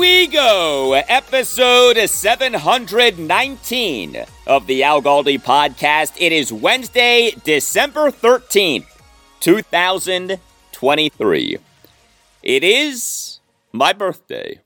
We go. Episode 719 of the Al Galdi podcast. It is Wednesday, December 13th, 2023. It is my birthday.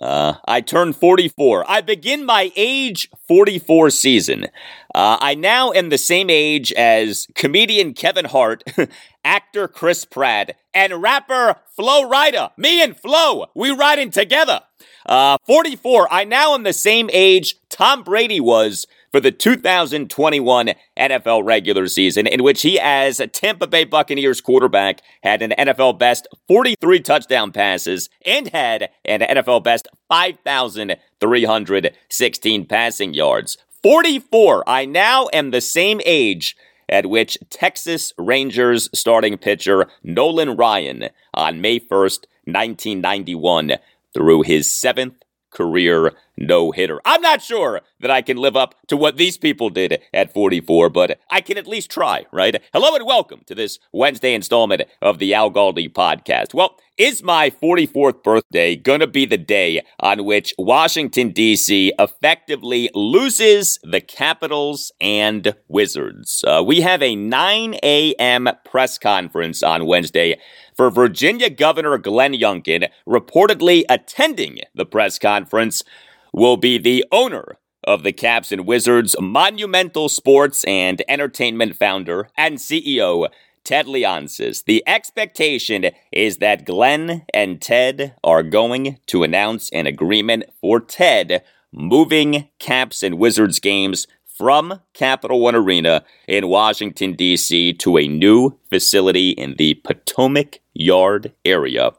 Uh, I turn 44. I begin my age 44 season. Uh, I now am the same age as comedian Kevin Hart, actor Chris Pratt, and rapper Flo Rida. Me and Flo, we riding together. Uh, 44. I now am the same age Tom Brady was for the 2021 NFL regular season, in which he, as a Tampa Bay Buccaneers quarterback, had an NFL best 43 touchdown passes and had an NFL best 5,316 passing yards. 44. I now am the same age at which Texas Rangers starting pitcher Nolan Ryan on May 1st, 1991, threw his seventh career no hitter. I'm not sure that I can live up to what these people did at 44, but I can at least try, right? Hello and welcome to this Wednesday installment of the Al Galdi podcast. Well, is my 44th birthday gonna be the day on which Washington, D.C. effectively loses the Capitals and Wizards? Uh, we have a 9 a.m. press conference on Wednesday for Virginia Governor Glenn Youngkin, reportedly attending the press conference, will be the owner of the Caps and Wizards, monumental sports and entertainment founder and CEO, Ted Leonsis. The expectation is that Glenn and Ted are going to announce an agreement for Ted moving Caps and Wizards games from Capital One Arena in Washington, D.C. to a new facility in the Potomac Yard area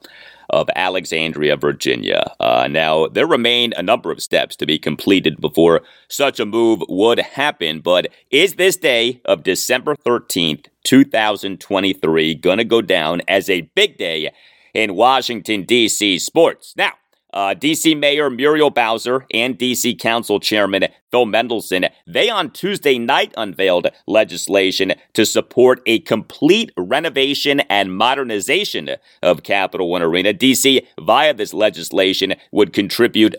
of Alexandria, Virginia. Uh, now, there remain a number of steps to be completed before such a move would happen, but is this day of December 13th, 2023, going to go down as a big day in Washington, D.C. sports? Now, uh, DC Mayor Muriel Bowser and DC Council Chairman Phil Mendelson, they on Tuesday night unveiled legislation to support a complete renovation and modernization of Capital One Arena. DC, via this legislation, would contribute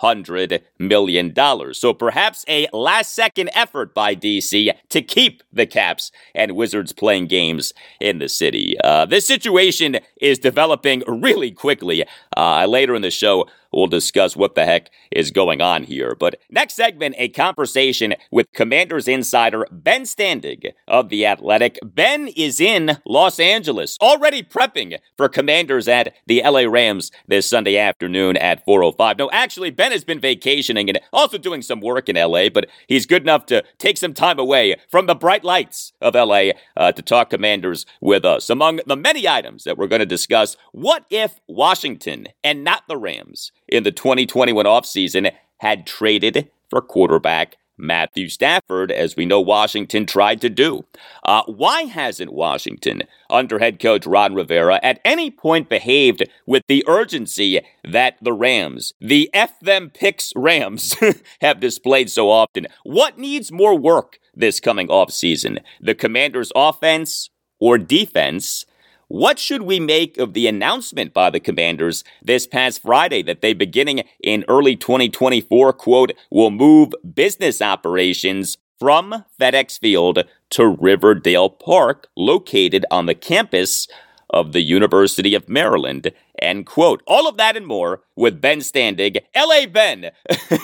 $500 million. So perhaps a last second effort by DC to keep the Caps and Wizards playing games in the city. Uh, this situation is developing really quickly. Uh, later in the show, We'll discuss what the heck is going on here. But next segment, a conversation with Commanders insider Ben Standig of The Athletic. Ben is in Los Angeles, already prepping for Commanders at the LA Rams this Sunday afternoon at 4.05. No, actually, Ben has been vacationing and also doing some work in LA, but he's good enough to take some time away from the bright lights of LA uh, to talk Commanders with us. Among the many items that we're going to discuss, what if Washington and not the Rams in the 2021 offseason had traded for quarterback Matthew Stafford, as we know Washington tried to do. Uh, why hasn't Washington, under head coach Ron Rivera, at any point behaved with the urgency that the Rams, the F them picks Rams, have displayed so often? What needs more work this coming offseason? The Commanders' offense or defense? What should we make of the announcement by the Commanders this past Friday that they, beginning in early 2024, quote, will move business operations from FedEx Field to Riverdale Park, located on the campus of the University of Maryland. End quote. All of that and more with Ben Standig, LA Ben.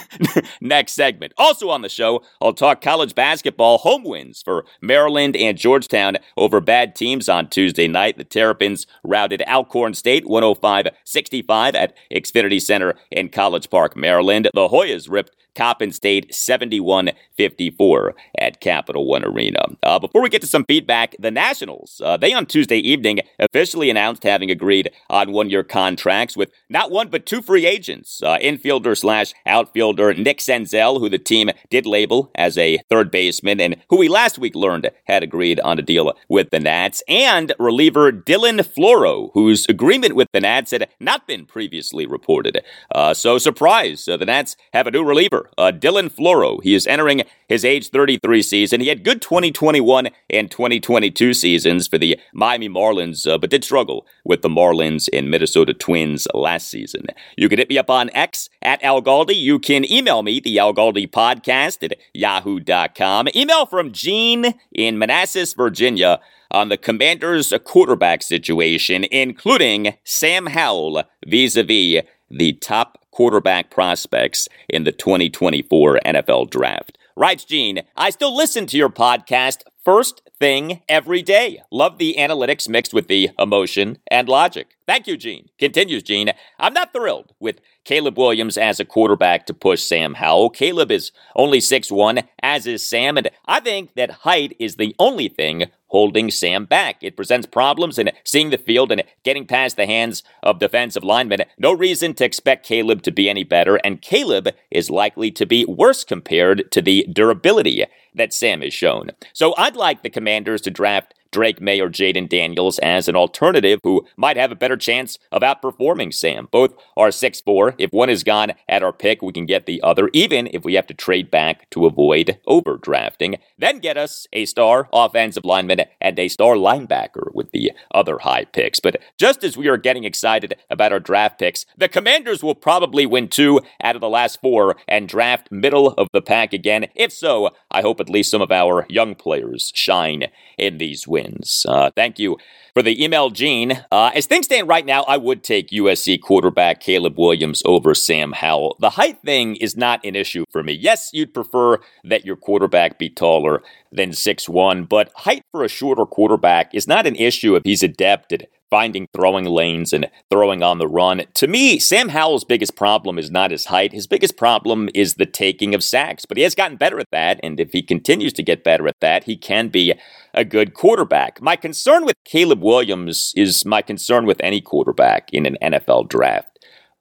Next segment. Also on the show, I'll talk college basketball home wins for Maryland and Georgetown over bad teams on Tuesday night. The Terrapins routed Alcorn State 105 65 at Xfinity Center in College Park, Maryland. The Hoyas ripped Coppin State 71 54 at Capital One Arena. Uh, before we get to some feedback, the Nationals, uh, they on Tuesday evening officially announced having agreed on one year contracts with not one but two free agents uh, infielder slash outfielder Nick Senzel, who the team did label as a third baseman, and who we last week learned had agreed on a deal with the Nats, and reliever Dylan Floro, whose agreement with the Nats had not been previously reported. Uh, so, surprise, uh, the Nats have a new reliever uh, Dylan Floro. He is entering his age 33 season. He had good 2021 and 2022 seasons for the Miami Marlins, uh, but did struggle with the Marlins in Minnesota Twins last season. You can hit me up on X at Al Galdi. You can email me, the Al Galdi podcast at yahoo.com. Email from Gene in Manassas, Virginia on the commander's quarterback situation, including Sam Howell vis a vis the top quarterback prospects in the 2024 NFL Draft. Writes Gene, I still listen to your podcast first thing every day. Love the analytics mixed with the emotion and logic. Thank you, Gene. Continues Gene. I'm not thrilled with Caleb Williams as a quarterback to push Sam Howell. Caleb is only six one, as is Sam, and I think that height is the only thing holding Sam back. It presents problems in seeing the field and getting past the hands of defensive linemen. No reason to expect Caleb to be any better, and Caleb is likely to be worse compared to the durability that Sam has shown. So I'd like the Commanders to draft Drake Maye or Jayden Daniels as an alternative who might have a better chance of outperforming Sam. Both are 6'4. If one is gone at our pick, we can get the other, even if we have to trade back to avoid overdrafting. Then get us a star offensive lineman and a star linebacker with the other high picks. But just as we are getting excited about our draft picks, the Commanders will probably win two out of the last four and draft middle of the pack again. If so, I hope at least some of our young players shine in these wins. Uh, thank you for the email, Gene. Uh, as things stand right now, I would take USC quarterback Caleb Williams over Sam Howell. The height thing is not an issue for me. Yes, you'd prefer that your quarterback be taller than six one, but height for a shorter quarterback is not an issue if he's adept at finding throwing lanes and throwing on the run. To me, Sam Howell's biggest problem is not his height. His biggest problem is the taking of sacks, but he has gotten better at that. And if he continues to get better at that, he can be a good quarterback. My concern with Caleb Williams is my concern with any quarterback in an NFL draft.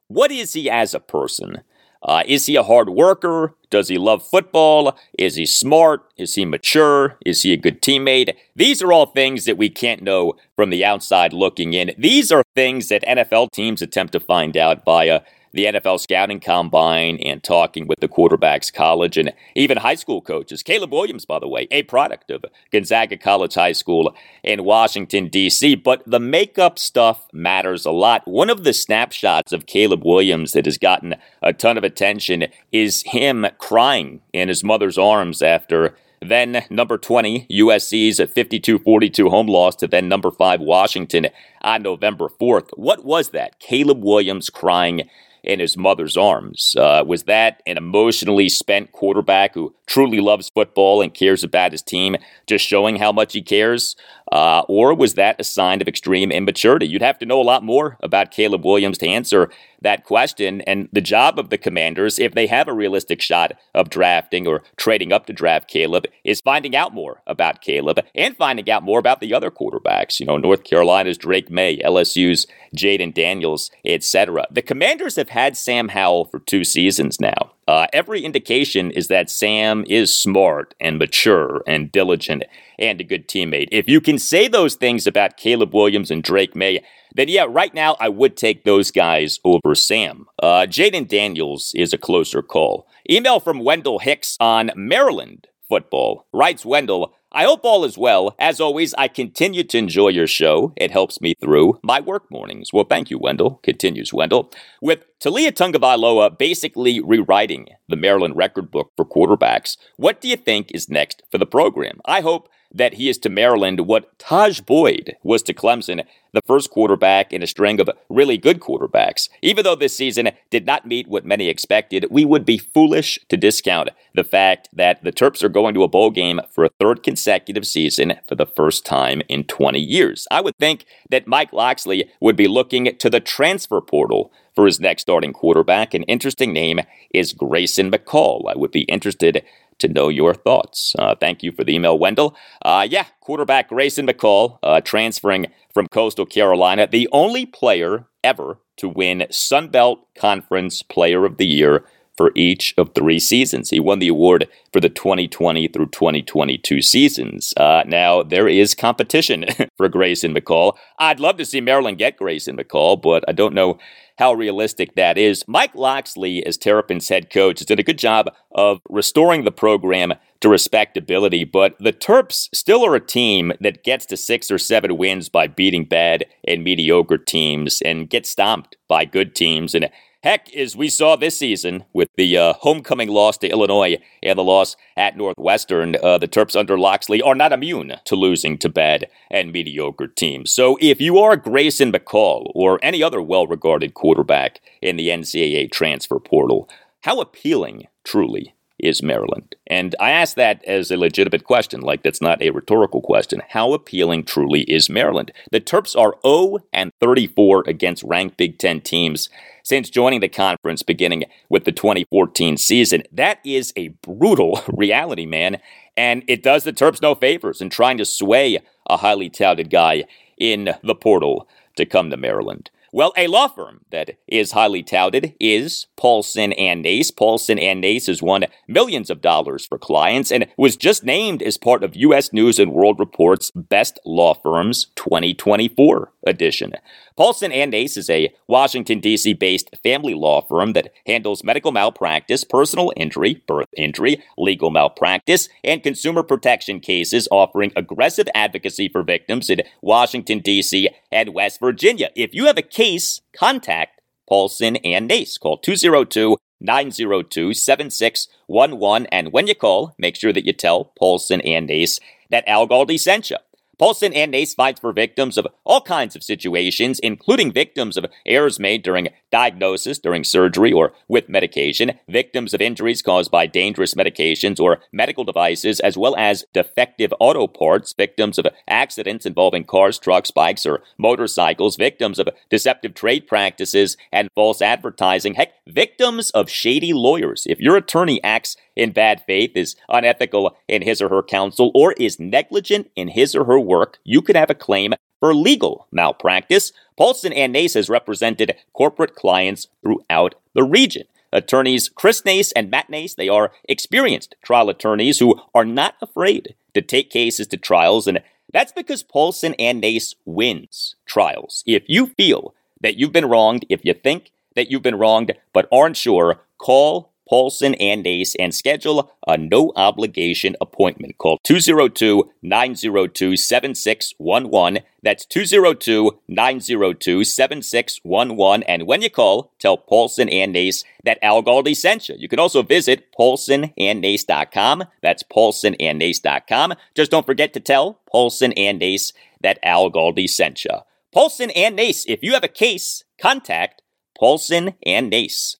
What is he as a person? Uh, is he a hard worker? Does he love football? Is he smart? Is he mature? Is he a good teammate? These are all things that we can't know from the outside looking in. These are things that NFL teams attempt to find out via the NFL scouting combine and talking with the quarterbacks college and even high school coaches. Caleb Williams, by the way, a product of Gonzaga College High School in Washington, D.C. But the makeup stuff matters a lot. One of the snapshots of Caleb Williams that has gotten a ton of attention is him crying in his mother's arms after then number 20, USC's 52 42 home loss to then number 5, Washington on November 4th. What was that? Caleb Williams crying in his mother's arms. Uh, was that an emotionally spent quarterback who truly loves football and cares about his team, just showing how much he cares? Uh, or was that a sign of extreme immaturity? You'd have to know a lot more about Caleb Williams to answer that question. And the job of the commanders, if they have a realistic shot of drafting or trading up to draft Caleb, is finding out more about Caleb and finding out more about the other quarterbacks. You know, North Carolina's Drake Maye, LSU's Jayden Daniels, etc. The commanders have had Sam Howell for two seasons now. Uh, every indication is that Sam is smart and mature and diligent and a good teammate. If you can say those things about Caleb Williams and Drake Maye, then yeah, right now I would take those guys over Sam. Uh, Jayden Daniels is a closer call. Email from Wendell Hicks on Maryland football. Writes Wendell, I hope all is well. As always, I continue to enjoy your show. It helps me through my work mornings. Well, thank you, Wendell. Continues Wendell. With Taulia Tagovailoa basically rewriting the Maryland record book for quarterbacks, what do you think is next for the program? I hope that he is to Maryland what Tajh Boyd was to Clemson, the first quarterback in a string of really good quarterbacks. Even though this season did not meet what many expected, we would be foolish to discount the fact that the Terps are going to a bowl game for a third consecutive season for the first time in 20 years. I would think that Mike Locksley would be looking to the transfer portal for his next starting quarterback. An interesting name is Grayson McCall. I would be interested to know your thoughts. Uh, thank you for the email, Wendell. Uh, yeah, quarterback Grayson McCall uh, transferring from Coastal Carolina, the only player ever to win Sun Belt Conference Player of the Year for each of three seasons. He won the award for the 2020 through 2022 seasons. Uh, now, there is competition for Grayson McCall. I'd love to see Maryland get Grayson McCall, but I don't know how realistic that is. Mike Locksley, as Terrapins head coach, has done a good job of restoring the program to respectability, but the Terps still are a team that gets to six or seven wins by beating bad and mediocre teams and gets stomped by good teams. And Heck, as we saw this season with the uh, homecoming loss to Illinois and the loss at Northwestern, uh, the Terps under Locksley are not immune to losing to bad and mediocre teams. So if you are Grayson McCall or any other well regarded quarterback in the NCAA transfer portal, how appealing, truly, is Maryland? And I ask that as a legitimate question, like that's not a rhetorical question. How appealing truly is Maryland? The Terps are 0 and 34 against ranked Big Ten teams since joining the conference beginning with the 2014 season. That is a brutal reality, man. And it does the Terps no favors in trying to sway a highly touted guy in the portal to come to Maryland. Well, a law firm that is highly touted is Paulson and Nace. Paulson and Nace has won millions of dollars for clients and was just named as part of U.S. News and World Report's Best Law Firms 2024 edition. Paulson and Nace is a Washington, D.C. based family law firm that handles medical malpractice, personal injury, birth injury, legal malpractice, and consumer protection cases, offering aggressive advocacy for victims in Washington, D.C. and West Virginia. If you have a case, contact Paulson and Nace. Call 202 902 7611. And when you call, make sure that you tell Paulson and Nace that Al Galdi sent you. Paulson and Nace fights for victims of all kinds of situations, including victims of errors made during diagnosis, during surgery, or with medication, victims of injuries caused by dangerous medications or medical devices, as well as defective auto parts, victims of accidents involving cars, trucks, bikes, or motorcycles, victims of deceptive trade practices and false advertising, heck, victims of shady lawyers. If your attorney acts in bad faith, is unethical in his or her counsel, or is negligent in his or her work, you could have a claim for legal malpractice. Paulson and Nace has represented corporate clients throughout the region. Attorneys Chris Nace and Matt Nace, they are experienced trial attorneys who are not afraid to take cases to trials, and that's because Paulson and Nace wins trials. If you feel that you've been wronged, if you think that you've been wronged but aren't sure, call Paulson and Nace and schedule a no obligation appointment. Call 202 902 7611. That's 202 902 7611. And when you call, tell Paulson and Nace that Al Galdi sent you. You can also visit paulsonandnace.com. That's paulsonandnace.com. Just don't forget to tell Paulson and Nace that Al Galdi sent you. Paulson and Nace, if you have a case, contact Paulson and Nace.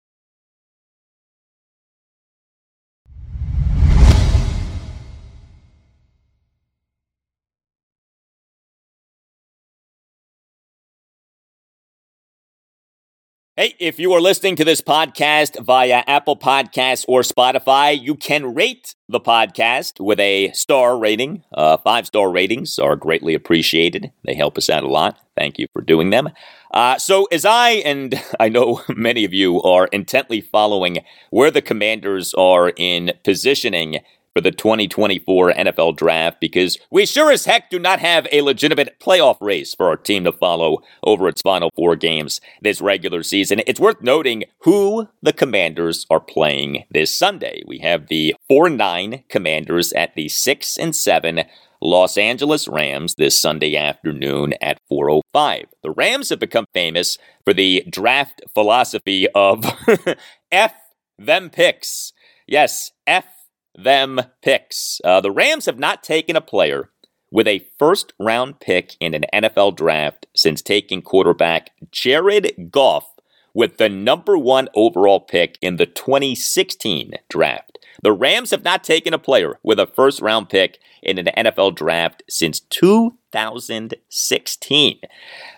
Hey, if you are listening to this podcast via Apple Podcasts or Spotify, you can rate the podcast with a star rating. Uh, five star ratings are greatly appreciated. They help us out a lot. Thank you for doing them. Uh, so, as I and I know many of you are intently following where the commanders are in positioning for the 2024 NFL Draft because we sure as heck do not have a legitimate playoff race for our team to follow over its final four games this regular season. It's worth noting who the Commanders are playing this Sunday. We have the 4 9 Commanders at the 6 and 7 Los Angeles Rams this Sunday afternoon at 4:05. The Rams have become famous for the draft philosophy of F them picks. Yes, F them picks. Uh, the Rams have not taken a player with a first round pick in an NFL draft since taking quarterback Jared Goff with the number one overall pick in the 2016 draft. The Rams have not taken a player with a first round pick in an NFL draft since 2016.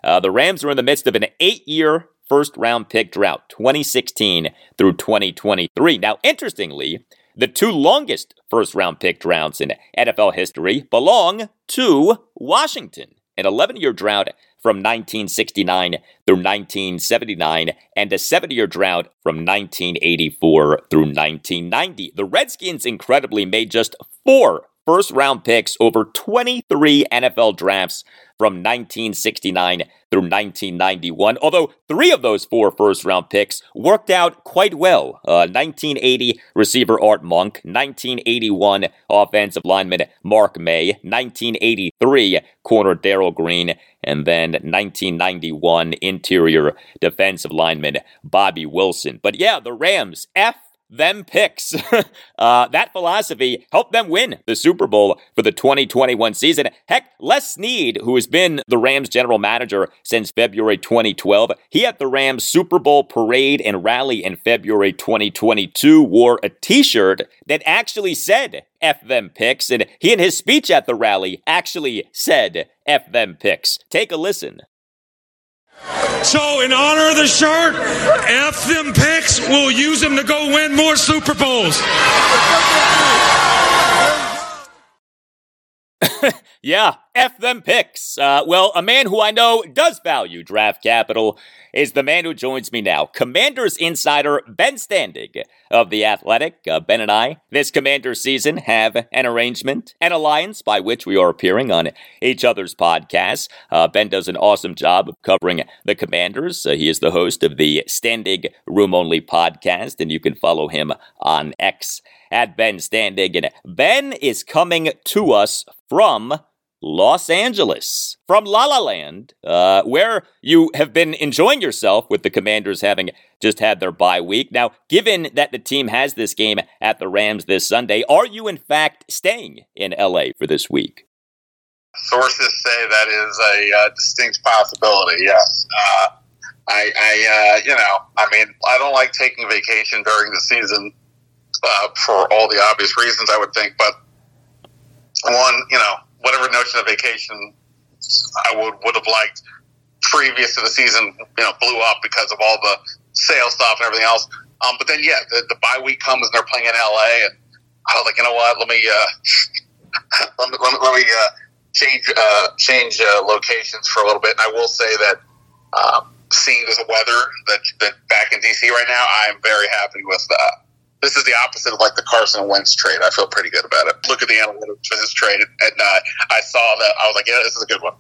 Uh, the Rams are in the midst of an eight year first round pick drought, 2016 through 2023. Now, interestingly, the two longest first round pick droughts in NFL history belong to Washington, an 11 year drought from 1969 through 1979 and a 7 year drought from 1984 through 1990. The Redskins incredibly made just four first round picks over 23 NFL drafts from 1969 through 1991, although three of those four first round picks worked out quite well. Uh, 1980 receiver Art Monk, 1981 offensive lineman Mark May, 1983 corner Darrell Green, and then 1991 interior defensive lineman Bobby Wilson. But yeah, the Rams, F them picks. uh, that philosophy helped them win the Super Bowl for the 2021 season. Heck, Les Snead, who has been the Rams general manager since February 2012, he at the Rams Super Bowl parade and rally in February 2022 wore a t shirt that actually said F them picks, and he in his speech at the rally actually said F them picks. Take a listen. So, in honor of the shirt, F them picks, we'll use them to go win more Super Bowls. yeah, F them picks. Uh, well, a man who I know does value draft capital is the man who joins me now, Commanders insider Ben Standig of The Athletic. Uh, ben and I, this Commanders season, have an arrangement, an alliance by which we are appearing on each other's podcasts. Uh, ben does an awesome job of covering the Commanders. Uh, he is the host of the Standig Room Only podcast, and you can follow him on X at Ben Standig. And Ben is coming to us from Los Angeles, from La La Land, uh, where you have been enjoying yourself with the Commanders having just had their bye week. Now, given that the team has this game at the Rams this Sunday, are you in fact staying in LA for this week? Sources say that is a uh, distinct possibility. Yes. Uh, I, I uh, you know, I mean, I don't like taking vacation during the season uh, for all the obvious reasons, I would think. But one, you know, whatever notion of vacation I would would have liked previous to the season, you know, blew up because of all the sales stuff and everything else. Um, but then, yeah, the, the bye week comes and they're playing in LA, and I was like, you know what? Let me uh, let me let me, let me uh, change uh, change uh, locations for a little bit. And I will say that um, seeing the weather that, that back in DC right now, I'm very happy with that this is the opposite of like the Carson Wentz trade. I feel pretty good about it. Look at the analytics for this trade, and uh, I saw that I was like, yeah, this is a good one.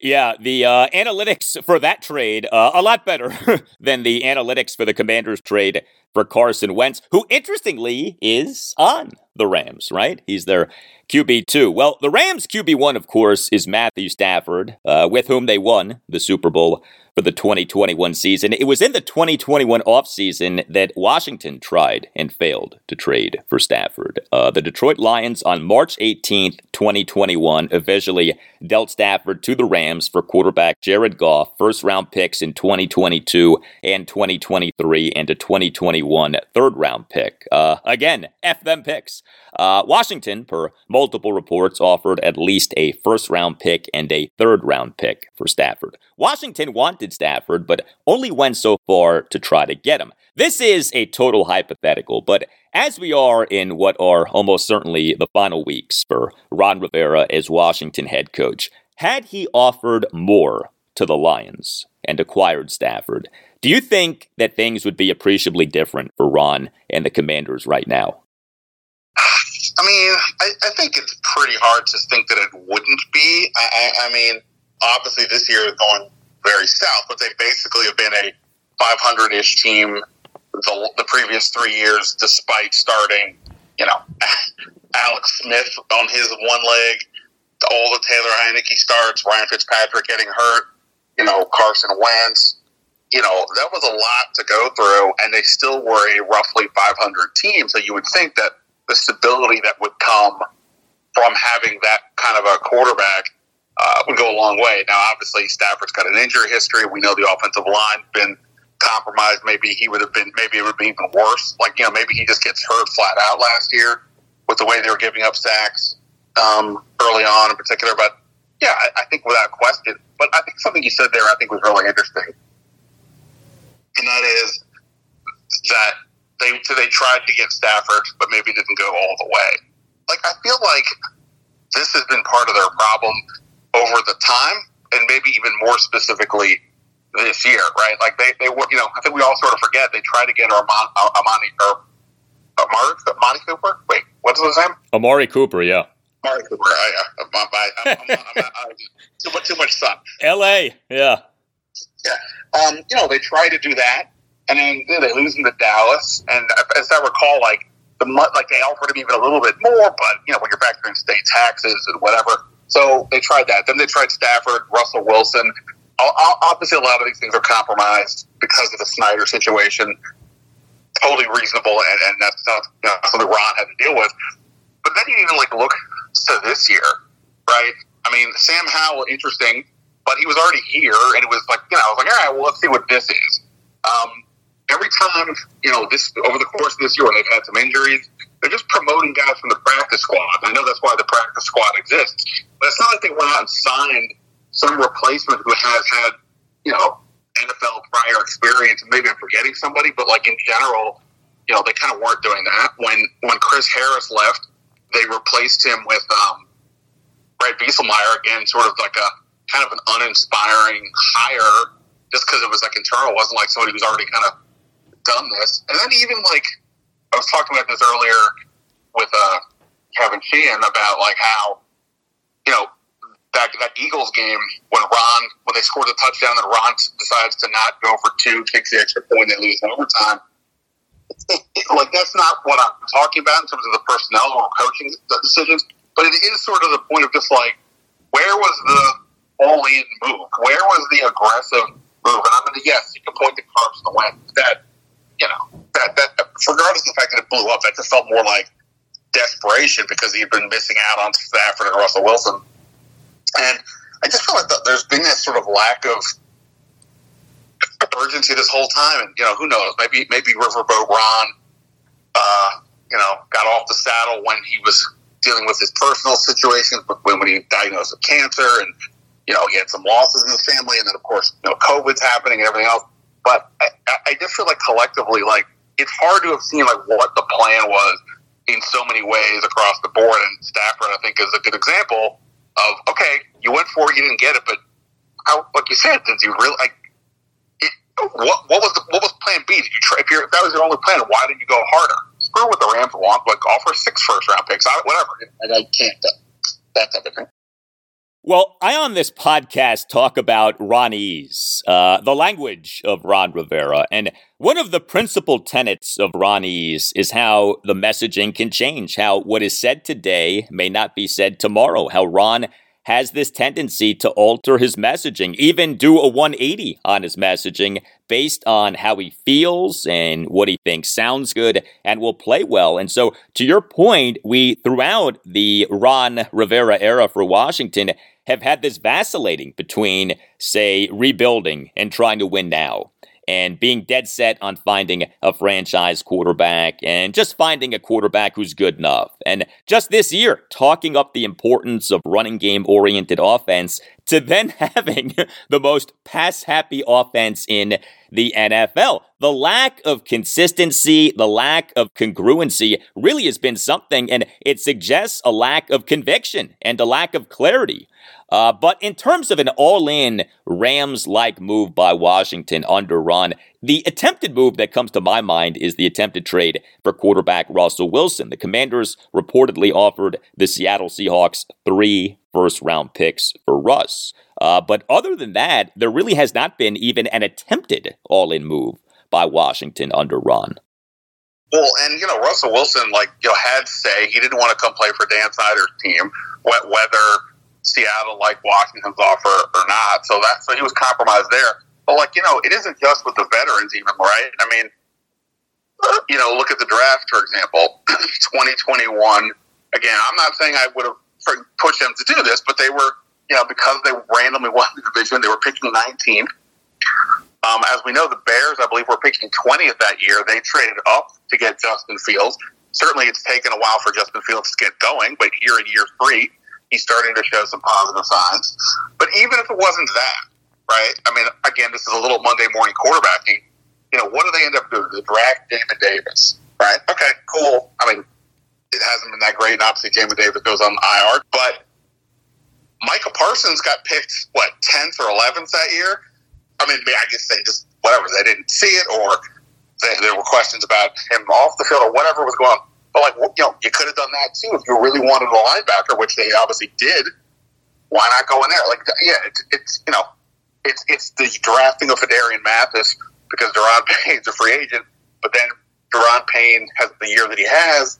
Yeah, the uh, analytics for that trade uh, a lot better than the analytics for the Commanders trade for Carson Wentz, who interestingly is on the Rams. Right, he's their QB two. Well, the Rams QB one, of course, is Matthew Stafford, uh, with whom they won the Super Bowl for the 2021 season. It was in the 2021 offseason that Washington tried and failed to trade for Stafford. Uh, the Detroit Lions on March 18th, 2021, officially dealt Stafford to the Rams for quarterback Jared Goff, first round picks in 2022 and 2023, and a 2021 third round pick. Uh, again, F them picks. Uh, Washington, per multiple reports offered at least a first round pick and a third round pick for Stafford. Washington wanted Stafford, but only went so far to try to get him. This is a total hypothetical, but as we are in what are almost certainly the final weeks for Ron Rivera as Washington head coach, had he offered more to the Lions and acquired Stafford, do you think that things would be appreciably different for Ron and the Commanders right now? I mean, I, I think it's pretty hard to think that it wouldn't be. I, I, mean, obviously this year is going very south, but they basically have been a 500 ish team the, the previous three years, despite starting, you know, Alex Smith on his one leg, all the Taylor Heinicke starts, Ryan Fitzpatrick getting hurt, you know, Carson Wentz. You know, that was a lot to go through, and they still were a roughly 500 team. So you would think that the stability that would come from having that kind of a quarterback uh, would go a long way. Now, obviously, Stafford's got an injury history. We know the offensive line's been compromised. Maybe he would have been. Maybe it would be even worse. Like you know, maybe he just gets hurt flat out last year with the way they were giving up sacks um, early on, in particular. But yeah, I, I think without question. But I think something you said there, I think was really interesting, and that is that they they tried to get Stafford, but maybe didn't go all the way. Like I feel like this has been part of their problem over the time, and maybe even more specifically this year, right? Like they, they were, you know, I think we all sort of forget they tried to get Armani, Armani or Amari, Amari Cooper. Wait, what's his name? Amari Cooper, yeah. Amari Cooper. I, I, I, I, I'm, I'm, I'm, too much, too much sun. L.A. Yeah. Yeah. Um, you know, they tried to do that, and then they lose him to Dallas. And as I recall, like the like they offered him even a little bit more, but you know, when you're factoring state taxes and whatever. So they tried that. Then they tried Stafford, Russell Wilson obviously a lot of these things are compromised because of the Snyder situation. Totally reasonable, and, and that's not you know, something Ron had to deal with. But then you even like look to this year, right? I mean, Sam Howell, interesting, but he was already here, and it was like you know, I was like, all right, well, let's see what this is. Um, every time, you know, this over the course of this year, they've had some injuries, they're just promoting guys from the practice squad. I know that's why the practice squad exists, but it's not like they went out and signed some replacement who has had, you know, NFL prior experience. Maybe I'm forgetting somebody, but like in general, you know, they kind of weren't doing that. When when Chris Harris left, they replaced him with um, Brad Vieselmeyer again, sort of like a kind of an uninspiring hire, just because it was like internal. It wasn't like somebody who's already kind of done this. And then even like I was talking about this earlier with uh, Kevin Sheehan about like how you know that that Eagles game when Ron when they scored the touchdown and Ron decides to not go for two, kicks the extra point, they lose in overtime. like that's not what I'm talking about in terms of the personnel or coaching decisions, but it is sort of the point of just like where was the all in move? Where was the aggressive move? And I'm going to yes, you can point to Carson Wentz that you know that that regardless of the fact that it blew up, that just felt more like desperation because he had been missing out on Stafford and Russell Wilson and I just feel like there's been this sort of lack of urgency this whole time. And, you know, who knows? Maybe, maybe Riverboat Ron, uh, you know, got off the saddle when he was dealing with his personal situations, when, when he diagnosed with cancer and, you know, he had some losses in his family. And then, of course, you know, COVID's happening and everything else. But I, I just feel like collectively, like, it's hard to have seen, like, what the plan was in so many ways across the board. And Stafford, I think, is a good example of okay, you went for it, you didn't get it, but how, like you said, did you really like? It, what, what was the what was Plan B? Did you try? If, if that was your only plan, why didn't you go harder? Screw what the Rams want, like offer six first round picks, whatever. And I can't. That type of thing. Well, I on this podcast talk about Ronese, uh, the language of Ron Rivera. And one of the principal tenets of Ronese is how the messaging can change, how what is said today may not be said tomorrow, how Ron has this tendency to alter his messaging, even do a 180 on his messaging based on how he feels and what he thinks sounds good and will play well. And so, to your point, we throughout the Ron Rivera era for Washington have had this vacillating between, say, rebuilding and trying to win now. And being dead set on finding a franchise quarterback and just finding a quarterback who's good enough. And just this year, talking up the importance of running game oriented offense to then having the most pass happy offense in the NFL. The lack of consistency, the lack of congruency really has been something, and it suggests a lack of conviction and a lack of clarity. Uh, but in terms of an all in Rams like move by Washington under Ron, the attempted move that comes to my mind is the attempted trade for quarterback Russell Wilson. The commanders reportedly offered the Seattle Seahawks three first round picks for Russ. Uh, but other than that, there really has not been even an attempted all in move by Washington under Ron. Well, and you know, Russell Wilson, like you know, had say he didn't want to come play for Dan Snyder's team, whether Seattle like Washington's offer or not. So that so he was compromised there. But like you know, it isn't just with the veterans, even right. I mean, you know, look at the draft for example, 2021. Again, I'm not saying I would have pushed them to do this, but they were you know because they randomly won the division, they were picking 19th. Um, as we know, the Bears, I believe, were picking 20th that year. They traded up to get Justin Fields. Certainly, it's taken a while for Justin Fields to get going, but here in year three, he's starting to show some positive signs. But even if it wasn't that, right? I mean, again, this is a little Monday morning quarterbacking. You know, what do they end up doing? They draft Jamin Davis, right? Okay, cool. I mean, it hasn't been that great, and obviously Jamin Davis goes on IR, but Micah Parsons got picked what tenth or eleventh that year. I mean, I guess they just whatever they didn't see it, or they, there were questions about him off the field, or whatever was going on. But like, you know, you could have done that too if you really wanted a linebacker, which they obviously did. Why not go in there? Like, yeah, it's, it's you know, it's it's the drafting of Phidarian Mathis because Daron Payne's a free agent, but then Daron Payne has the year that he has.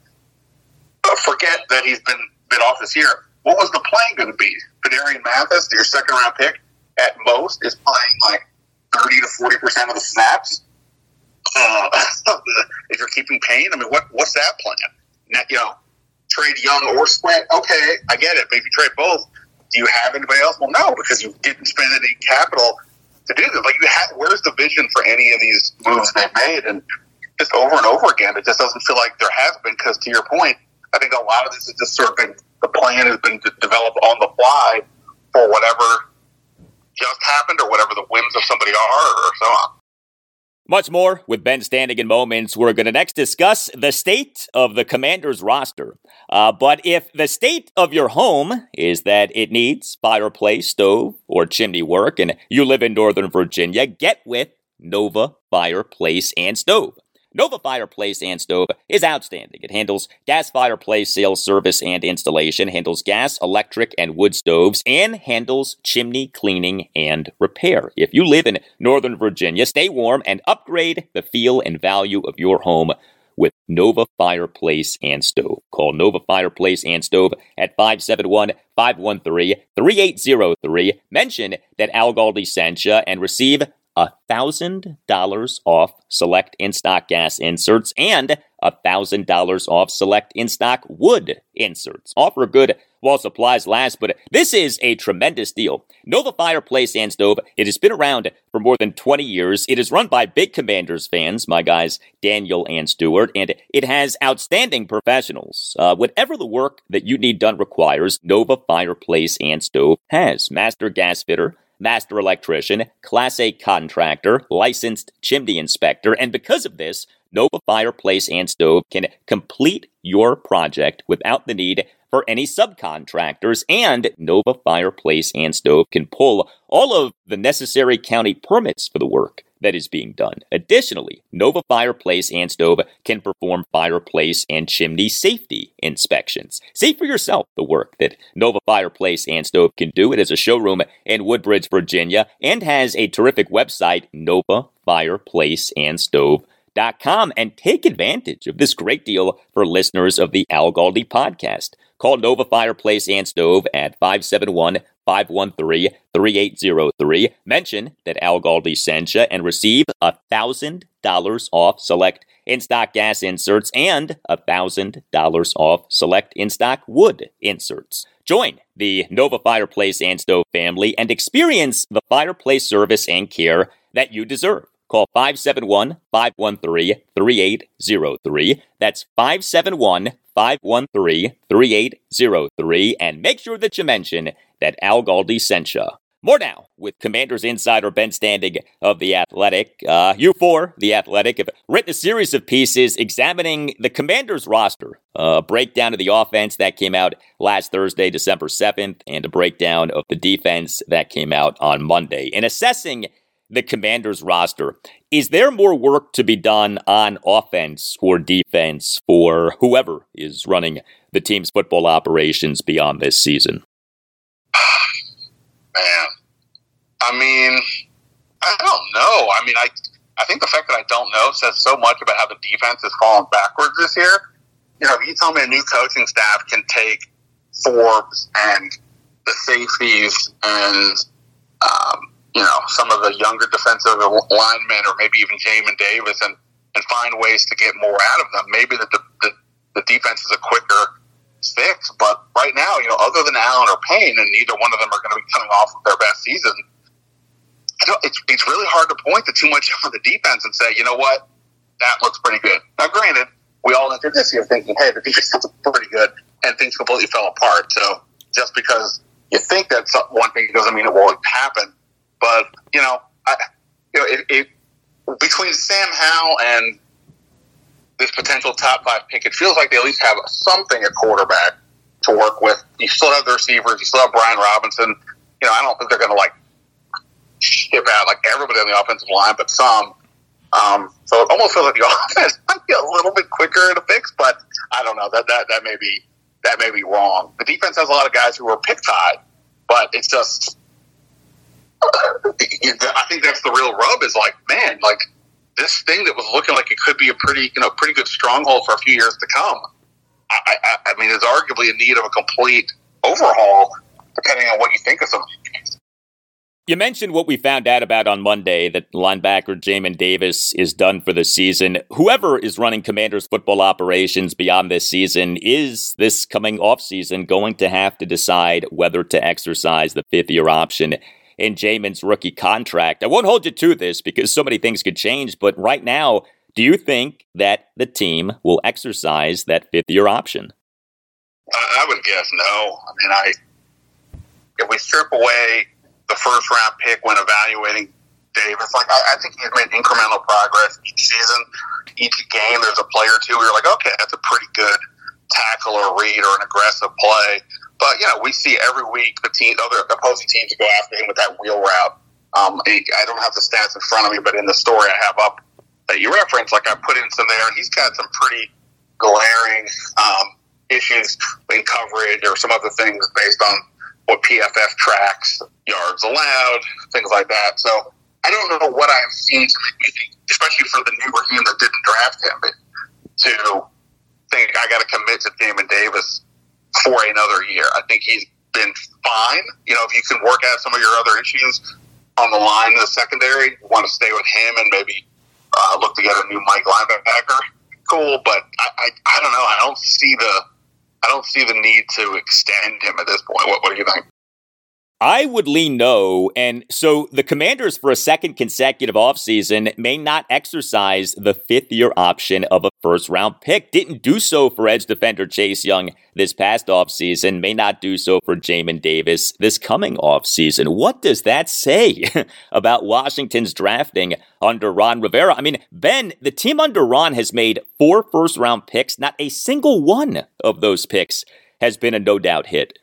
Forget that he's been been off this year. What was the plan going to be? Phidarian Mathis, your second round pick, at most is playing like thirty to forty percent of the snaps uh, if you're keeping Payne, I mean, what what's that plan? You know, trade Young or Sweat. Okay, I get it. Maybe trade both. Do you have anybody else? Well, no, because you didn't spend any capital to do this. Like, you had, where's the vision for any of these moves they've made? And just over and over again, it just doesn't feel like there has been. Because to your point, I think a lot of this is just sort of been the plan has been developed on the fly for whatever just happened or whatever the whims of somebody are, or so on. Much more with Ben Standig in moments. We're going to next discuss the state of the commander's roster. Uh, but if the state of your home is that it needs fireplace, stove, or chimney work, and you live in Northern Virginia, get with Nova Fireplace and Stove. Nova Fireplace and Stove is outstanding. It handles gas fireplace sales, service, and installation, handles gas, electric, and wood stoves, and handles chimney cleaning and repair. If you live in Northern Virginia, stay warm and upgrade the feel and value of your home with Nova Fireplace and Stove. Call Nova Fireplace and Stove at 571 513 3803. Mention that Al Galdi sent you and receive $1,000 off select in stock gas inserts and $1,000 off select in stock wood inserts. Offer good while supplies last, but this is a tremendous deal. Nova Fireplace and Stove, it has been around for more than 20 years. It is run by big Commanders fans, my guys Daniel and Stewart, and it has outstanding professionals. Uh, whatever the work that you need done requires, Nova Fireplace and Stove has. Master gas fitter, master electrician, Class A contractor, licensed chimney inspector, and because of this, Nova Fireplace and Stove can complete your project without the need for any subcontractors, and Nova Fireplace and Stove can pull all of the necessary county permits for the work that is being done. Additionally, Nova Fireplace and Stove can perform fireplace and chimney safety inspections. See for yourself the work that Nova Fireplace and Stove can do. It is a showroom in Woodbridge, Virginia, and has a terrific website, Nova Fireplace and Stove com and take advantage of this great deal for listeners of the Al Galdi podcast. Call Nova Fireplace and Stove at 571 513 3803. Mention that Al Galdi sent you and receive $1,000 off select in stock gas inserts and $1,000 off select in stock wood inserts. Join the Nova Fireplace and Stove family and experience the fireplace service and care that you deserve. Call 571 513 3803. That's 571 513 3803. And make sure that you mention that Al Galdi sent you. More now with Commanders insider Ben Standig of The Athletic. Uh, you for The Athletic have written a series of pieces examining the Commanders roster. A breakdown of the offense that came out last Thursday, December 7th, and a breakdown of the defense that came out on Monday. In assessing the Commanders roster, is there more work to be done on offense or defense for whoever is running the team's football operations beyond this season? Man, I mean, I don't know. I mean, I I think the fact that I don't know says so much about how the defense has fallen backwards this year. You know, if you tell me a new coaching staff can take Forbes and the safeties and um, you know some of the younger defensive linemen, or maybe even Jamin Davis, and and find ways to get more out of them, maybe the the, the defense is a quicker fix. But right now, you know, other than Allen or Payne, and neither one of them are going to be coming off of their best season, it's, it's really hard to point to too much on the defense and say, you know what, that looks pretty good. Now, granted, we all entered this year thinking, hey, the defense is pretty good, and things completely fell apart. So just because you think that one thing doesn't mean it won't happen. But you know, I, you know, it, it, between Sam Howell and this potential top five pick, it feels like they at least have something at quarterback to work with. You still have the receivers. You still have Brian Robinson. You know, I don't think they're going to like ship out like everybody on the offensive line, but some. Um, so it almost feels like the offense might be a little bit quicker to fix, but I don't know. That that that may be that may be wrong. The defense has a lot of guys who are pick tied, but it's just. I think that's the real rub. Is like, man, like this thing that was looking like it could be a pretty, you know, pretty good stronghold for a few years to come. I, I, I mean, is arguably in need of a complete overhaul, depending on what you think of some you mentioned what we found out about on Monday that linebacker Jamin Davis is done for the season. Whoever is running Commanders football operations beyond this season is this coming off season going to have to decide whether to exercise the fifth year option in Jamin's rookie contract. I won't hold you to this because so many things could change, but right now, do you think that the team will exercise that fifth year option? I would guess no. I mean, I if we strip away the first round pick when evaluating Davis. Like I, I think he's made incremental progress each season. Each game, there's a player or two where you're like, okay, that's a pretty good tackle or read or an aggressive play. But you know, we see every week the team, other opposing teams go after him with that wheel route. Um, I don't have the stats in front of me, but in the story I have up that you reference, like I put in some there, he's got some pretty glaring um, issues in coverage or some other things based on what PFF tracks, yards allowed, things like that. So I don't know what I have seen to make me think, especially for the newer team that didn't draft him, to think I got to commit to Jamin Davis for another year. I think he's been fine. You know, if you can work out some of your other issues on the line in the secondary, want to stay with him and maybe uh, look to get a new Mike linebacker. Cool, but I, I, I don't know. I don't see the I don't see the need to extend him at this point. What, what do you think? I would lean no. And so the commanders for a second consecutive offseason may not exercise the fifth year option of a first round pick. Didn't do so for edge defender Chase Young this past offseason, may not do so for Jamin Davis this coming offseason. What does that say about Washington's drafting under Ron Rivera? I mean, Ben, the team under Ron has made four first round picks. Not a single one of those picks has been a no doubt hit.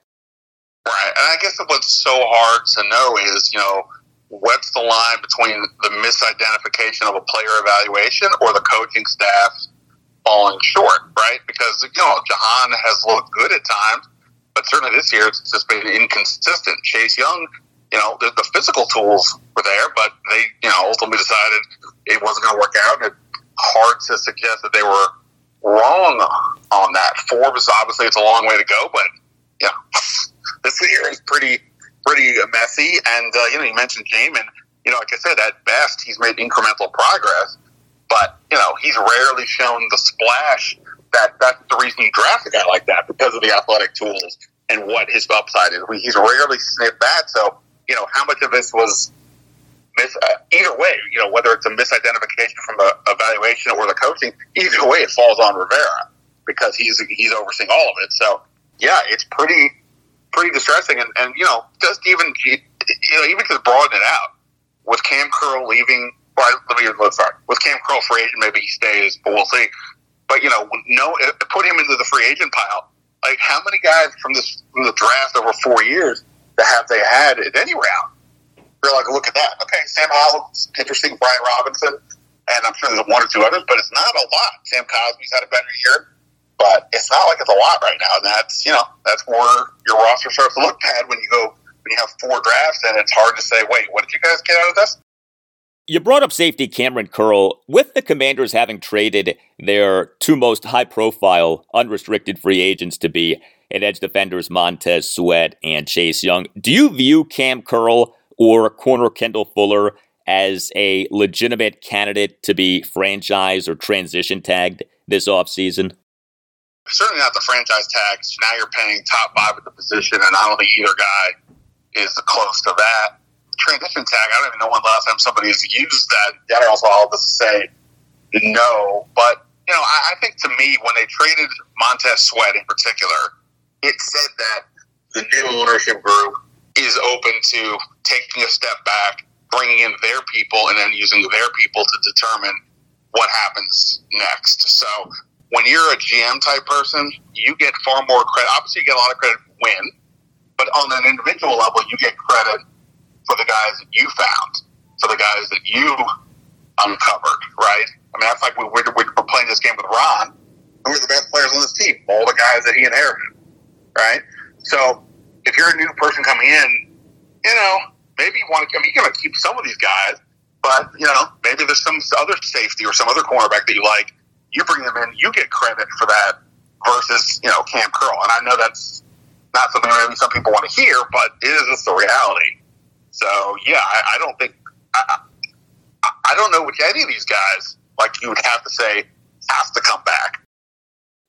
Right. And I guess what's so hard to know is, you know, what's the line between the misidentification of a player evaluation or the coaching staff falling short, right? Because, you know, Jahan has looked good at times, but certainly this year it's just been inconsistent. Chase Young, you know, the, the physical tools were there, but they, you know, ultimately decided it wasn't going to work out. And it's hard to suggest that they were wrong on that. Forbes, obviously, it's a long way to go, but, yeah. This year is pretty pretty messy. And uh, you know, you mentioned Jamin. You know, like I said, at best he's made incremental progress, but you know he's rarely shown the splash. That that's the reason you draft a guy like that because of the athletic tools and what his upside is. He's rarely sniffed that. So you know, how much of this was mis, uh, either way, you know, whether it's a misidentification from the evaluation or the coaching, either way, it falls on Rivera because he's he's overseeing all of it. So yeah, it's pretty pretty distressing, and, and you know, just even you know, even to broaden it out with Kam Curl leaving. Well, let me let's start with Kam Curl free agent. Maybe he stays, but we'll see. But you know, no, put him into the free agent pile. Like how many guys from this from the draft over four years that have they had at any round? You're like, look at that. Okay, Sam Howell's interesting. Brian Robinson, and I'm sure there's one or two others, but it's not a lot. Sam Cosmi's had a better year, but it's not like it's a lot right now. And that's you know that's where your roster starts to look bad when you go when you have four drafts, and it's hard to say, wait, what did you guys get out of this? You brought up safety Kamren Curl. With the Commanders having traded their two most high profile unrestricted free agents to be at edge defenders Montez Sweat and Chase Young, do you view Kam Curl or corner Kendall Fuller as a legitimate candidate to be franchise or transition tagged this offseason? Certainly not the franchise tags. Now you're paying top five at the position, and I don't think either guy is close to that. Transition tag, I don't even know when the last time somebody has used that in general, so I'll just say no. But, you know, I, I think to me, when they traded Montez Sweat in particular, it said that the new ownership group is open to taking a step back, bringing in their people, and then using their people to determine what happens next. So when you're a GM type person, you get far more credit. Obviously, you get a lot of credit win, but on an individual level, you get credit for the guys that you found, for the guys that you uncovered, right? I mean, that's like we, we're, we're playing this game with Ron. Who are the best players on this team? All the guys that he inherited, right? So if you're a new person coming in, you know, maybe you want to, I mean, you're going to keep some of these guys, but, you know, maybe there's some other safety or some other cornerback that you like. You bring them in, you get credit for that versus, you know, Kam Curl. And I know that's not something maybe some people want to hear, but it is just the reality. So, yeah, I, I don't think, I, I don't know which any of these guys, like you would have to say, has to come back.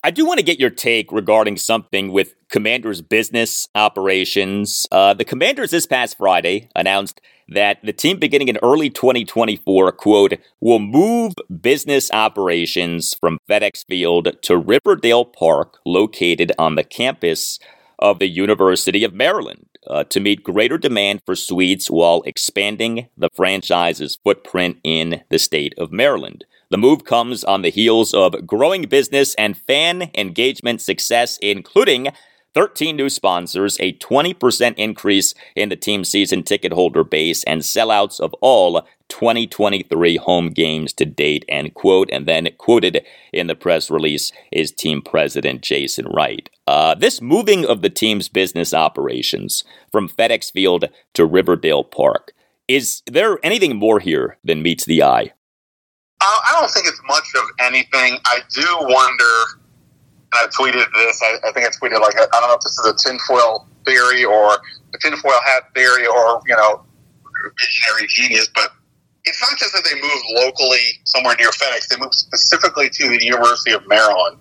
I do want to get your take regarding something with Commanders business operations. Uh, the Commanders this past Friday announced that the team beginning in early 2024, quote, will move business operations from FedEx Field to Riverdale Park, located on the campus of the University of Maryland, uh, to meet greater demand for suites while expanding the franchise's footprint in the state of Maryland. The move comes on the heels of growing business and fan engagement success, including 13 new sponsors, a 20% increase in the team season ticket holder base, and sellouts of all 2023 home games to date, end quote. And then quoted in the press release is team president Jason Wright. Uh, this moving of the team's business operations from FedEx Field to Riverdale Park, is there anything more here than meets the eye? I don't think it's much of anything. I do wonder, I tweeted this, I, I think I tweeted like, I don't know if this is a tinfoil theory or a tinfoil hat theory or, you know, visionary genius, but it's not just that they moved locally somewhere near FedEx, they moved specifically to the University of Maryland.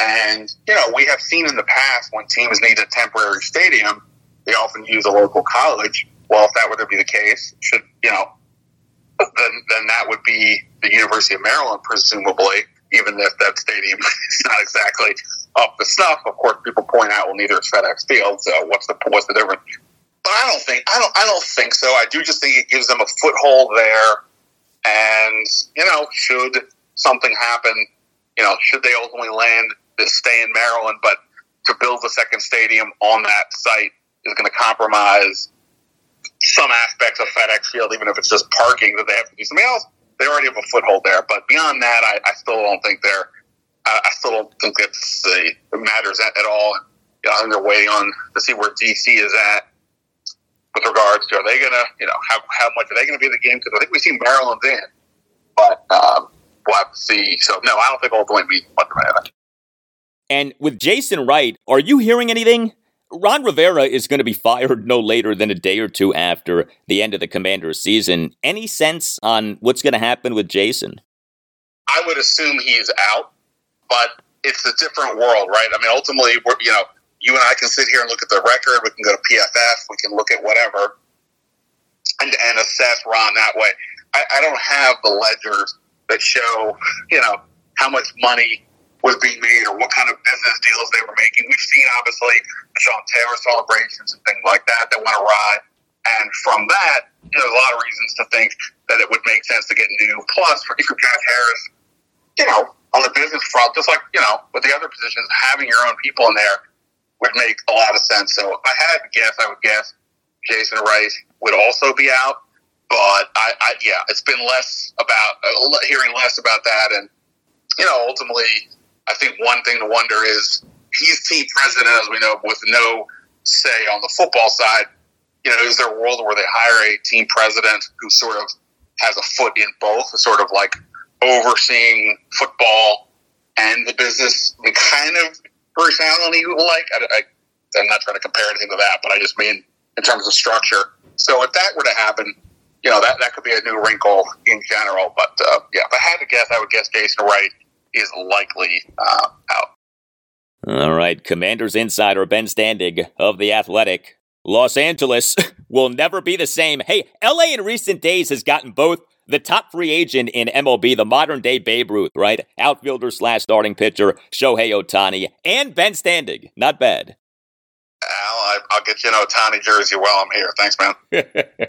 And, you know, we have seen in the past when teams need a temporary stadium, they often use a local college. Well, if that were to be the case, should, you know, then, then that would be the University of Maryland, presumably, even if that stadium is not exactly up to snuff. Of course, people point out, well, neither is FedEx Field, so what's the what's the difference? But I don't think I don't I don't think so. I do just think it gives them a foothold there, and you know, should something happen, you know, should they ultimately land to stay in Maryland, but to build the second stadium on that site is going to compromise some aspects of FedEx Field, even if it's just parking that they have to do something else. They already have a foothold there, but beyond that, I, I still don't think they're. I, still don't think it's the, it matters at, at all. You know, I they're waiting on to see where DC is at with regards to are they going to, you know, how, how much are they going to be in the game? Because I think we've seen Maryland's in, but um, we'll have to see. So no, I don't think ultimately be much of anything. And with Jason Wright, are you hearing anything Ron Rivera is going to be fired no later than a day or two after the end of the Commanders season. Any sense on what's going to happen with Jason? I would assume he's out, but it's a different world, right? I mean, ultimately, we're, you know, you and I can sit here and look at the record. We can go to PFF. We can look at whatever. and, and assess Ron that way. I, I don't have the ledgers that show, you know, how much money was being made or what kind of business deals they were making. We've seen obviously the Sean Taylor celebrations and things like that that went awry. And from that, you know, there's a lot of reasons to think that it would make sense to get new. Plus, for, Josh Harris, you know, on the business front, just like, you know, with the other positions, having your own people in there would make a lot of sense. So if I had to guess, I would guess Jason Rice would also be out. But I, I yeah, it's been less about uh, hearing less about that, and you know, ultimately, I think one thing to wonder is he's team president, as we know, with no say on the football side. You know, is there a world where they hire a team president who sort of has a foot in both, sort of like overseeing football and the business? I kind of personality like. I, I, I'm not trying to compare anything to that, but I just mean in terms of structure. So if that were to happen, you know, that, that could be a new wrinkle in general. But uh, yeah, if I had to guess, I would guess Jason Wright is likely uh, out. All right, Commanders insider Ben Standig of The Athletic. Los Angeles will never be the same. Hey, LA in recent days has gotten both the top free agent in MLB, the modern day Babe Ruth, right? Outfielder slash starting pitcher Shohei Ohtani, and Ben Standig. Not bad. Al, I, will get you an Ohtani jersey while I'm here. Thanks, man.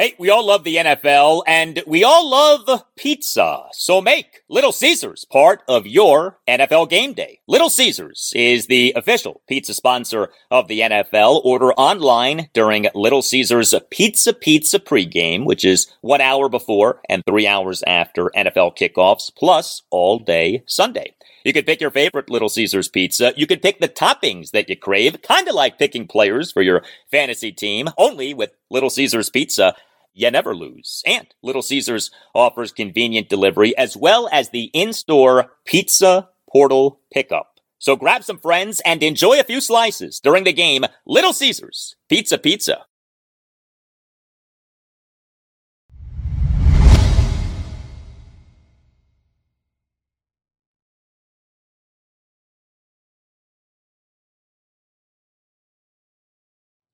Hey, we all love the NFL and we all love pizza. So make Little Caesars part of your NFL game day. Little Caesars is the official pizza sponsor of the NFL. Order online during Little Caesars Pizza Pizza pregame, which is one hour before and three hours after NFL kickoffs, plus all day Sunday. You could pick your favorite Little Caesars pizza. You could pick the toppings that you crave, kind of like picking players for your fantasy team, only with Little Caesars pizza you never lose. And Little Caesars offers convenient delivery as well as the in-store pizza portal pickup. So grab some friends and enjoy a few slices during the game. Little Caesars, pizza pizza.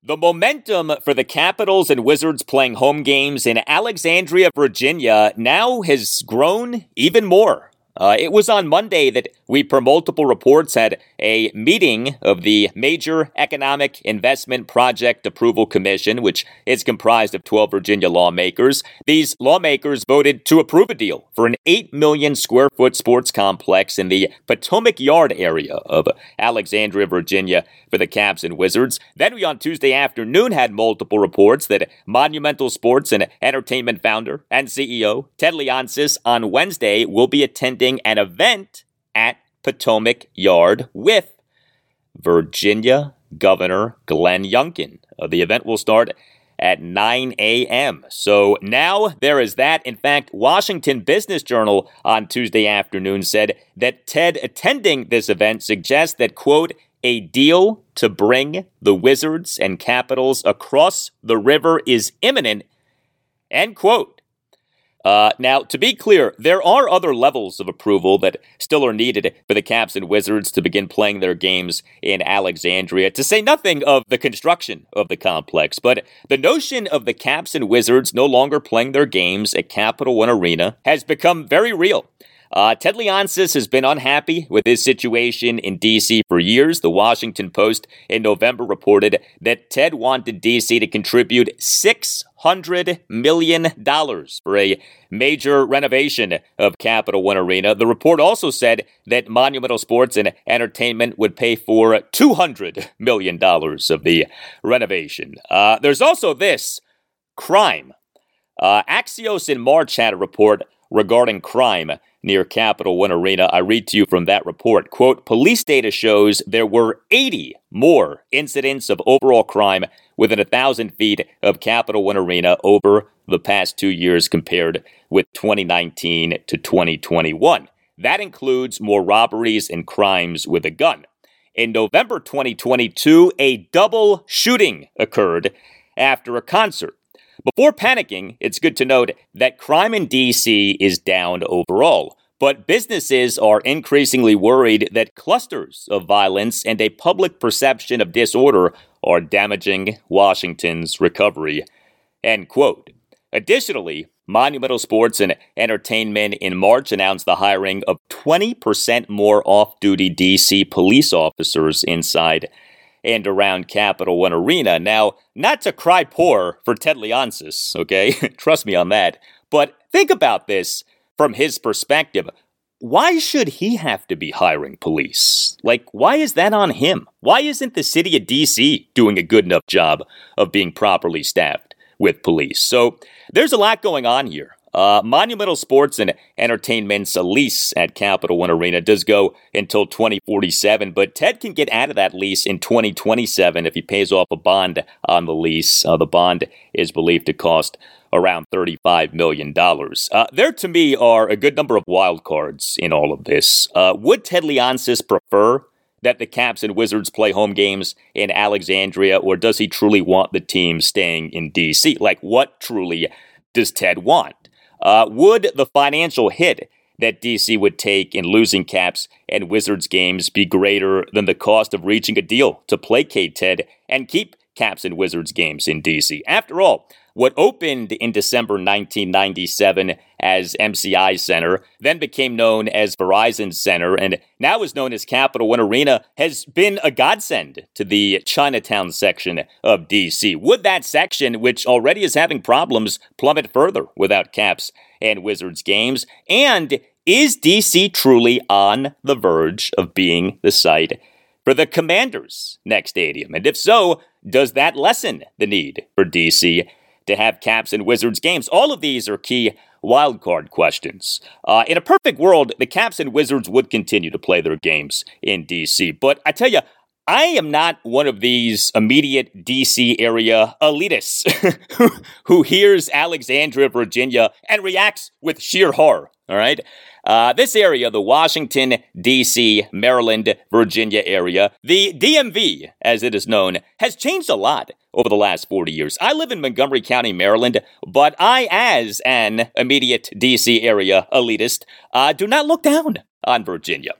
The momentum for the Capitals and Wizards playing home games in Alexandria, Virginia now has grown even more. Uh, it was on Monday that we, per multiple reports, had a meeting of the Major Economic Investment Project Approval Commission, which is comprised of 12 Virginia lawmakers. These lawmakers voted to approve a deal for an 8 million square foot sports complex in the Potomac Yard area of Alexandria, Virginia for the Caps and Wizards. Then we, on Tuesday afternoon, had multiple reports that Monumental Sports and Entertainment founder and CEO Ted Leonsis on Wednesday will be attending hosting an event at Potomac Yard with Virginia Governor Glenn Youngkin. Uh, the event will start at 9 a.m. So now there is that. In fact, Washington Business Journal on Tuesday afternoon said that Ted attending this event suggests that, quote, a deal to bring the Wizards and Capitals across the river is imminent, end quote. Uh, now, to be clear, there are other levels of approval that still are needed for the Caps and Wizards to begin playing their games in Alexandria, to say nothing of the construction of the complex. But the notion of the Caps and Wizards no longer playing their games at Capital One Arena has become very real. Uh, Ted Leonsis has been unhappy with his situation in D.C. for years. The Washington Post in November reported that Ted wanted D.C. to contribute $600 million for a major renovation of Capital One Arena. The report also said that Monumental Sports and Entertainment would pay for $200 million of the renovation. Uh, there's also this crime. Uh, Axios in March had a report regarding crime near Capital One Arena. I read to you from that report. Quote, police data shows there were 80 more incidents of overall crime within a thousand feet of Capital One Arena over the past two years compared with 2019 to 2021. That includes more robberies and crimes with a gun. In November 2022, a double shooting occurred after a concert before panicking, it's good to note that crime in DC is down overall. But businesses are increasingly worried that clusters of violence and a public perception of disorder are damaging Washington's recovery. End quote. Additionally, Monumental Sports and Entertainment in March announced the hiring of 20% more off duty DC police officers inside and around Capital One Arena. Now, not to cry poor for Ted Leonsis, okay? Trust me on that. But think about this from his perspective. Why should he have to be hiring police? Like, why is that on him? Why isn't the city of DC doing a good enough job of being properly staffed with police? So, there's a lot going on here. Uh, Monumental Sports and Entertainment's lease at Capital One Arena does go until 2047, but Ted can get out of that lease in 2027 if he pays off a bond on the lease. Uh, the bond is believed to cost around $35 million. Uh, there, to me, are a good number of wild cards in all of this. Uh, would Ted Leonsis prefer that the Caps and Wizards play home games in Alexandria, or does he truly want the team staying in D.C.? Like, what truly does Ted want? Uh, would the financial hit that DC would take in losing Caps and Wizards games be greater than the cost of reaching a deal to placate Ted and keep Caps and Wizards games in DC? After all, what opened in December 1997 as MCI Center, then became known as Verizon Center, and now is known as Capital One Arena, has been a godsend to the Chinatown section of DC. Would that section, which already is having problems, plummet further without Caps and Wizards games? And is DC truly on the verge of being the site for the Commanders' next stadium? And if so, does that lessen the need for DC to have Caps and Wizards games? All of these are key wildcard questions. Uh, in a perfect world, the Caps and Wizards would continue to play their games in DC. But I tell you, I am not one of these immediate DC area elitists who hears Alexandria, Virginia, and reacts with sheer horror. All right. Uh, this area, the Washington, D.C., Maryland, Virginia area, the DMV, as it is known, has changed a lot over the last 40 years. I live in Montgomery County, Maryland, but I, as an immediate D.C. area elitist, uh, do not look down on Virginia.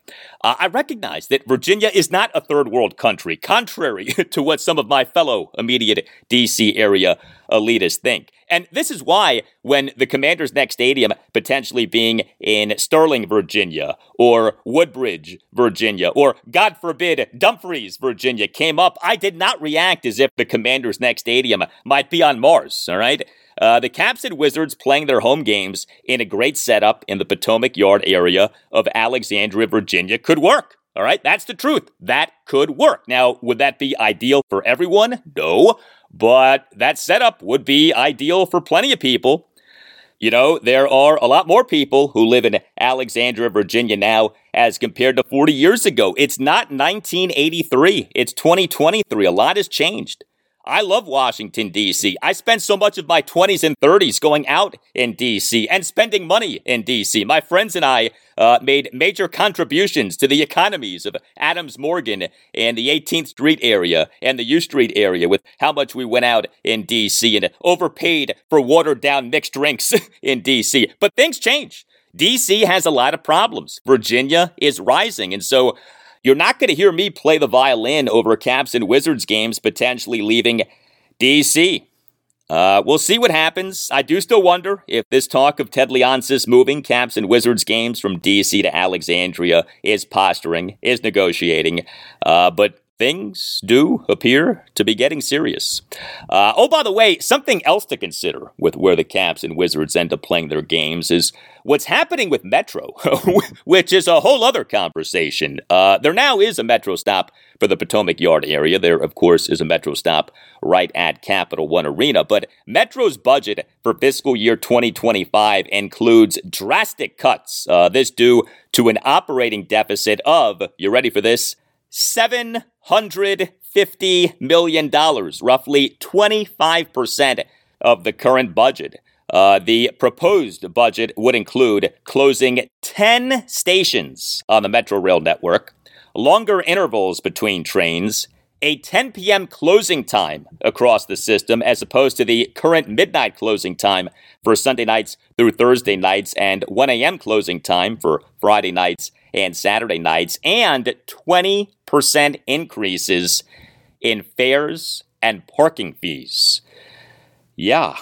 Uh, I recognize that Virginia is not a third world country, contrary to what some of my fellow immediate DC area elitists think. And this is why, when the Commanders' next stadium potentially being in Sterling, Virginia, or Woodbridge, Virginia, or God forbid, Dumfries, Virginia came up, I did not react as if the Commanders' next stadium might be on Mars, all right? Uh, the Caps and Wizards playing their home games in a great setup in the Potomac Yard area of Alexandria, Virginia could work. All right, that's the truth. That could work. Now, would that be ideal for everyone? No, but that setup would be ideal for plenty of people. You know, there are a lot more people who live in Alexandria, Virginia now as compared to 40 years ago. It's not 1983, it's 2023. A lot has changed. I love Washington, D.C. I spent so much of my 20s and 30s going out in D.C. and spending money in D.C. My friends and I uh, made major contributions to the economies of Adams Morgan and the 18th Street area and the U Street area with how much we went out in D.C. and overpaid for watered down mixed drinks in D.C. But things change. D.C. has a lot of problems. Virginia is rising. And so you're not going to hear me play the violin over Caps and Wizards games potentially leaving DC. Uh, we'll see what happens. I do still wonder if this talk of Ted Leonsis moving Caps and Wizards games from DC to Alexandria is posturing, is negotiating. Uh, but things do appear to be getting serious. Uh, oh, by the way, something else to consider with where the Caps and Wizards end up playing their games is what's happening with Metro, which is a whole other conversation. Uh, there now is a Metro stop for the Potomac Yard area. There, of course, is a Metro stop right at Capital One Arena. But Metro's budget for fiscal year 2025 includes drastic cuts. Uh, this due to an operating deficit of, you ready for this? $750 million, roughly 25% of the current budget. Uh, the proposed budget would include closing 10 stations on the Metro Rail network, longer intervals between trains, a 10 p.m. closing time across the system as opposed to the current midnight closing time for Sunday nights through Thursday nights and 1 a.m. closing time for Friday nights and Saturday nights, and 20% increases in fares and parking fees. Yeah,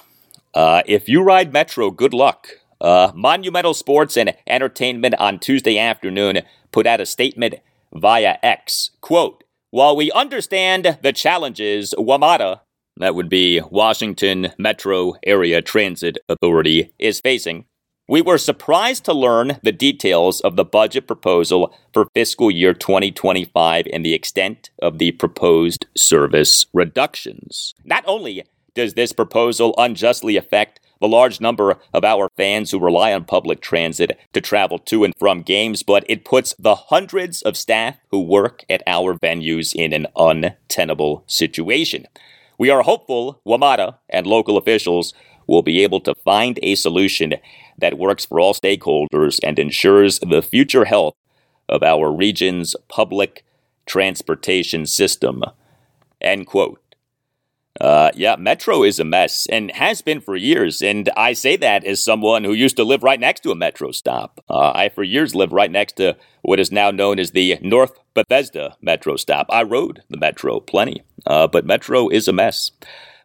uh, if you ride Metro, good luck. Uh, Monumental Sports and Entertainment on Tuesday afternoon put out a statement via X. Quote, while we understand the challenges WMATA, that would be Washington Metro Area Transit Authority, is facing, we were surprised to learn the details of the budget proposal for fiscal year 2025 and the extent of the proposed service reductions. Not only does this proposal unjustly affect the large number of our fans who rely on public transit to travel to and from games, but it puts the hundreds of staff who work at our venues in an untenable situation. We are hopeful WMATA and local officials will be able to find a solution that works for all stakeholders and ensures the future health of our region's public transportation system. End quote. Uh, yeah, Metro is a mess and has been for years. And I say that as someone who used to live right next to a Metro stop. Uh, I, for years, lived right next to what is now known as the North Bethesda Metro stop. I rode the Metro plenty, uh, but Metro is a mess.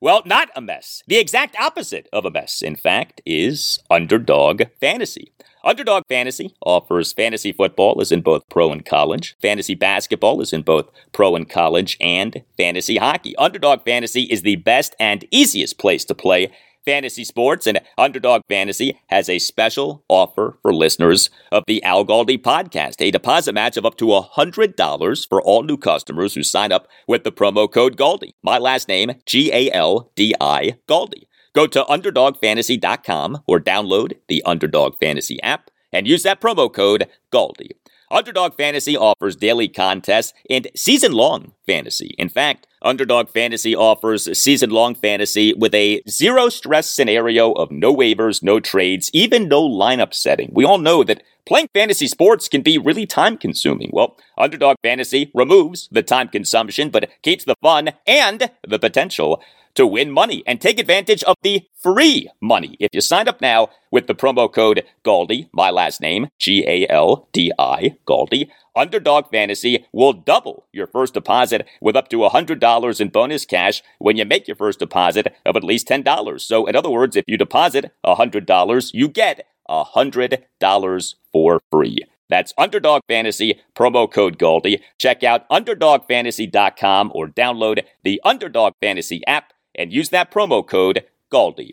Well, not a mess. The exact opposite of a mess, in fact, is underdog fantasy. Underdog Fantasy offers fantasy football is in both pro and college. Fantasy basketball is in both pro and college and fantasy hockey. Underdog Fantasy is the best and easiest place to play fantasy sports, and Underdog Fantasy has a special offer for listeners of the Al Galdi podcast. A deposit match of up to $100 for all new customers who sign up with the promo code Galdi. My last name, G A L D I, Galdi. Go to UnderdogFantasy.com or download the Underdog Fantasy app and use that promo code Galdi. Underdog Fantasy offers daily contests and season long fantasy. In fact, Underdog Fantasy offers season long fantasy with a zero stress scenario of no waivers, no trades, even no lineup setting. We all know that playing fantasy sports can be really time consuming. Well, Underdog Fantasy removes the time consumption but keeps the fun and the potential to win money and take advantage of the free money. If you sign up now with the promo code Galdi, my last name, G A L D I, Galdi, Underdog Fantasy will double your first deposit with up to $100 in bonus cash when you make your first deposit of at least $10. So, in other words, if you deposit $100, you get $100 for free. That's Underdog Fantasy, promo code Galdi. Check out UnderdogFantasy.com or download the Underdog Fantasy app and use that promo code GALDI.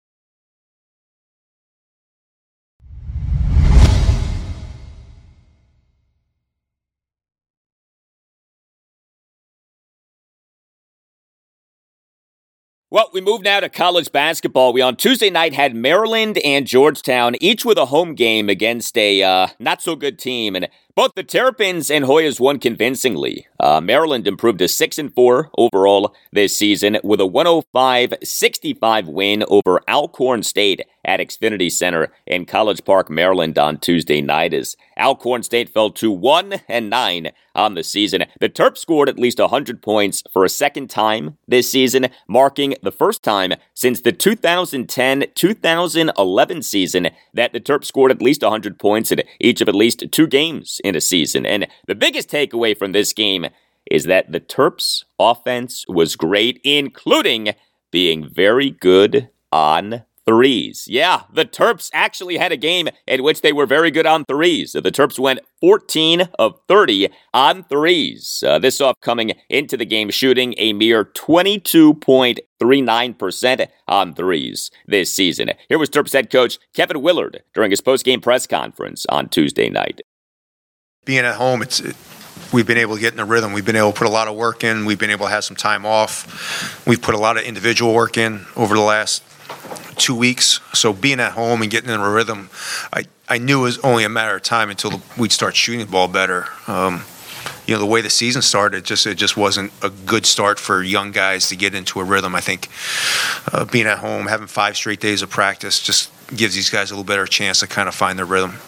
Well, we move now to college basketball. We on Tuesday night had Maryland and Georgetown, each with a home game against a uh, not so good team, and both the Terrapins and Hoyas won convincingly. Uh, Maryland improved to 6 and 4 overall this season with a 105 65 win over Alcorn State at Xfinity Center in College Park, Maryland on Tuesday night as Alcorn State fell to 1 and 9 on the season. The Terps scored at least 100 points for a second time this season, marking the first time since the 2010 2011 season that the Terps scored at least 100 points in each of at least two games in a season. And the biggest takeaway from this game is that the Terps offense was great, including being very good on threes. Yeah, the Terps actually had a game in which they were very good on threes. The Terps went 14 of 30 on threes. Uh, this off coming into the game shooting a mere 22.39% on threes this season. Here was Terps head coach Kevin Willard during his post-game press conference on Tuesday night. Being at home, it's it, we've been able to get in a rhythm. We've been able to put a lot of work in. We've been able to have some time off. We've put a lot of individual work in over the last two weeks. So being at home and getting in a rhythm, I, I knew it was only a matter of time until we'd start shooting the ball better. Um, you know, the way the season started, it just it just wasn't a good start for young guys to get into a rhythm. I think uh, being at home, having five straight days of practice, just gives these guys a little better chance to kind of find their rhythm.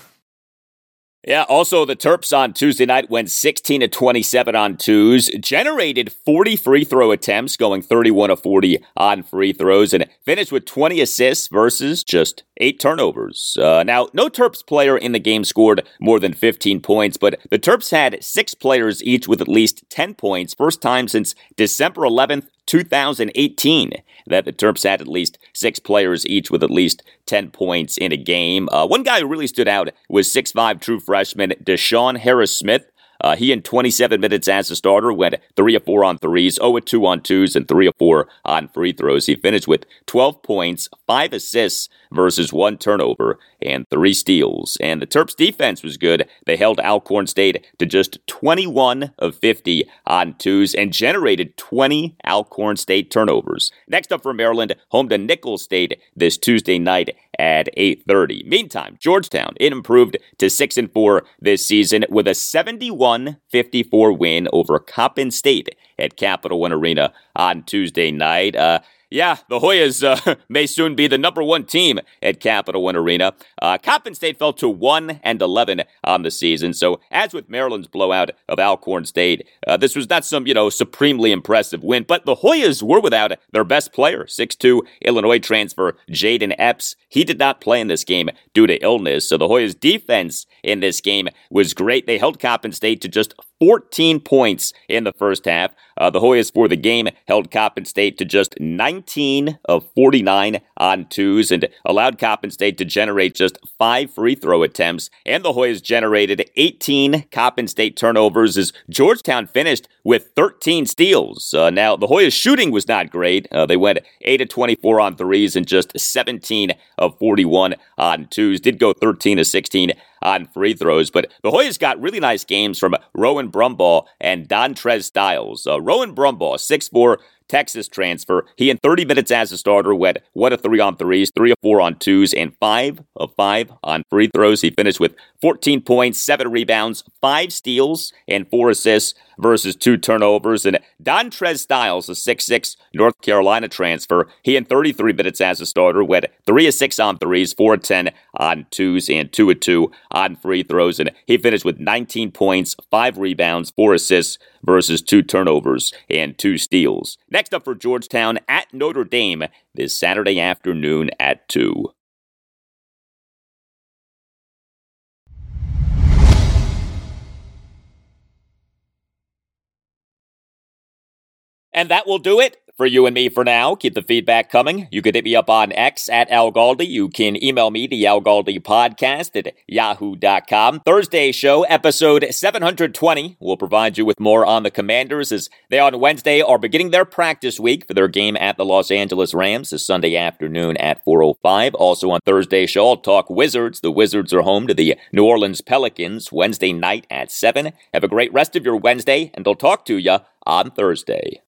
Yeah, also the Terps on Tuesday night went 16 to 27 on twos, generated 40 free throw attempts, going 31 to 40 on free throws, and finished with 20 assists versus just eight turnovers. Uh, now, no Terps player in the game scored more than 15 points, but the Terps had six players each with at least 10 points, first time since December 11th, 2018 that the Terps had at least six players each with at least 10 points in a game. Uh, one guy who really stood out was 6'5 true freshman DeShawn Harris-Smith. Uh, he in 27 minutes as a starter went 3 of 4 on threes, 0 of 2 on twos, and 3 of 4 on free throws. He finished with 12 points, 5 assists versus 1 turnover, and 3 steals. And the Terps defense was good. They held Alcorn State to just 21 of 50 on twos and generated 20 Alcorn State turnovers. Next up for Maryland, home to Nicholls State this Tuesday night at 8:30. Meantime, Georgetown it improved to 6 and 4 this season with a 71-54 win over Coppin State at Capital One Arena on Tuesday night. Uh, yeah, the Hoyas uh, may soon be the number one team at Capital One Arena. Uh, Coppin State fell to 1 and 11 on the season. So, as with Maryland's blowout of Alcorn State, uh, this was not some, you know, supremely impressive win, but the Hoyas were without their best player, 6'2 Illinois transfer Jayden Epps. He did not play in this game due to illness. So, the Hoyas' defense in this game was great. They held Coppin State to just 14 points in the first half. Uh, the Hoyas for the game held Coppin State to just 19 of 49 on twos and allowed Coppin State to generate just five free throw attempts. And the Hoyas generated 18 Coppin State turnovers as Georgetown finished with 13 steals. Uh, now, the Hoyas shooting was not great. Uh, they went 8 of 24 on threes and just 17 of 41 on twos. Did go 13 of 16 on free throws. But the Hoyas got really nice games from Rowan Brumbaugh and Dontrez Styles. Uh, Rowan Brumbaugh, 6'4", Texas transfer. He in 30 minutes as a starter went one of three on threes, three of four on twos, and five of five on free throws. He finished with 14 points, seven rebounds, five steals, and four assists versus two turnovers. And Dontrez Styles, a 6'6 North Carolina transfer, he in 33 minutes as a starter went three of six on threes, four of 10 on twos, and two of two on free throws. And he finished with 19 points, five rebounds, four assists versus two turnovers and two steals. Next up for Georgetown at Notre Dame this Saturday afternoon at 2. And that will do it for you and me for now. Keep the feedback coming. You can hit me up on X at Al Galdi. You can email me, the Al Galdi podcast at yahoo.com. Thursday show, episode 720, will provide you with more on the Commanders as they on Wednesday are beginning their practice week for their game at the Los Angeles Rams this Sunday afternoon at 4.05. Also on Thursday show, I'll talk Wizards. The Wizards are home to the New Orleans Pelicans Wednesday night at 7. Have a great rest of your Wednesday, and I'll talk to you on Thursday.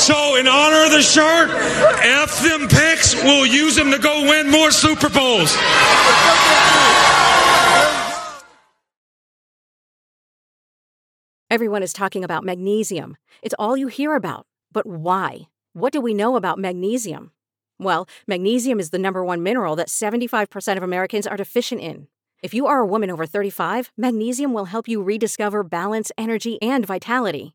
So, in honor of the shirt, F them picks, we'll use them to go win more Super Bowls. Everyone is talking about magnesium. It's all you hear about. But why? What do we know about magnesium? Well, magnesium is the number one mineral that 75% of Americans are deficient in. If you are a woman over 35, magnesium will help you rediscover balance, energy, and vitality.